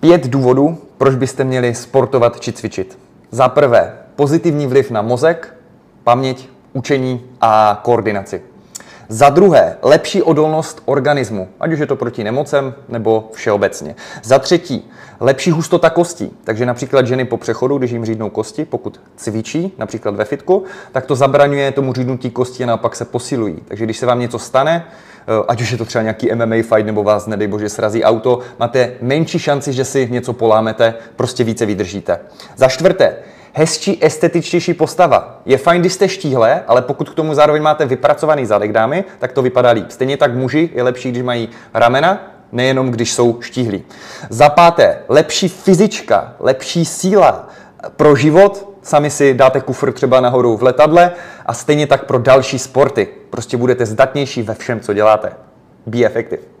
Pět důvodů, proč byste měli sportovat či cvičit. Za prvé, pozitivní vliv na mozek, paměť, učení a koordinaci. Za druhé, lepší odolnost organismu, ať už je to proti nemocem nebo všeobecně. Za třetí, lepší hustota kostí. Takže například ženy po přechodu, když jim řídnou kosti, pokud cvičí, například ve fitku, tak to zabraňuje tomu řídnutí kosti a naopak se posilují. Takže když se vám něco stane, eh, ať už je to třeba nějaký MMA fight nebo vás, nedej bože, srazí auto, máte menší šanci, že si něco polámete, prostě více vydržíte. Za čtvrté, hezčí, estetičtější postava. Je fajn, když jste štíhle, ale pokud k tomu zároveň máte vypracovaný zadek dámy, tak to vypadá líp. Stejně tak muži je lepší, když mají ramena, nejenom když jsou štíhlí. Za páté, lepší fyzička, lepší síla pro život, sami si dáte kufr třeba nahoru v letadle a stejně tak pro další sporty. Prostě budete zdatnější ve všem, co děláte. Be effective.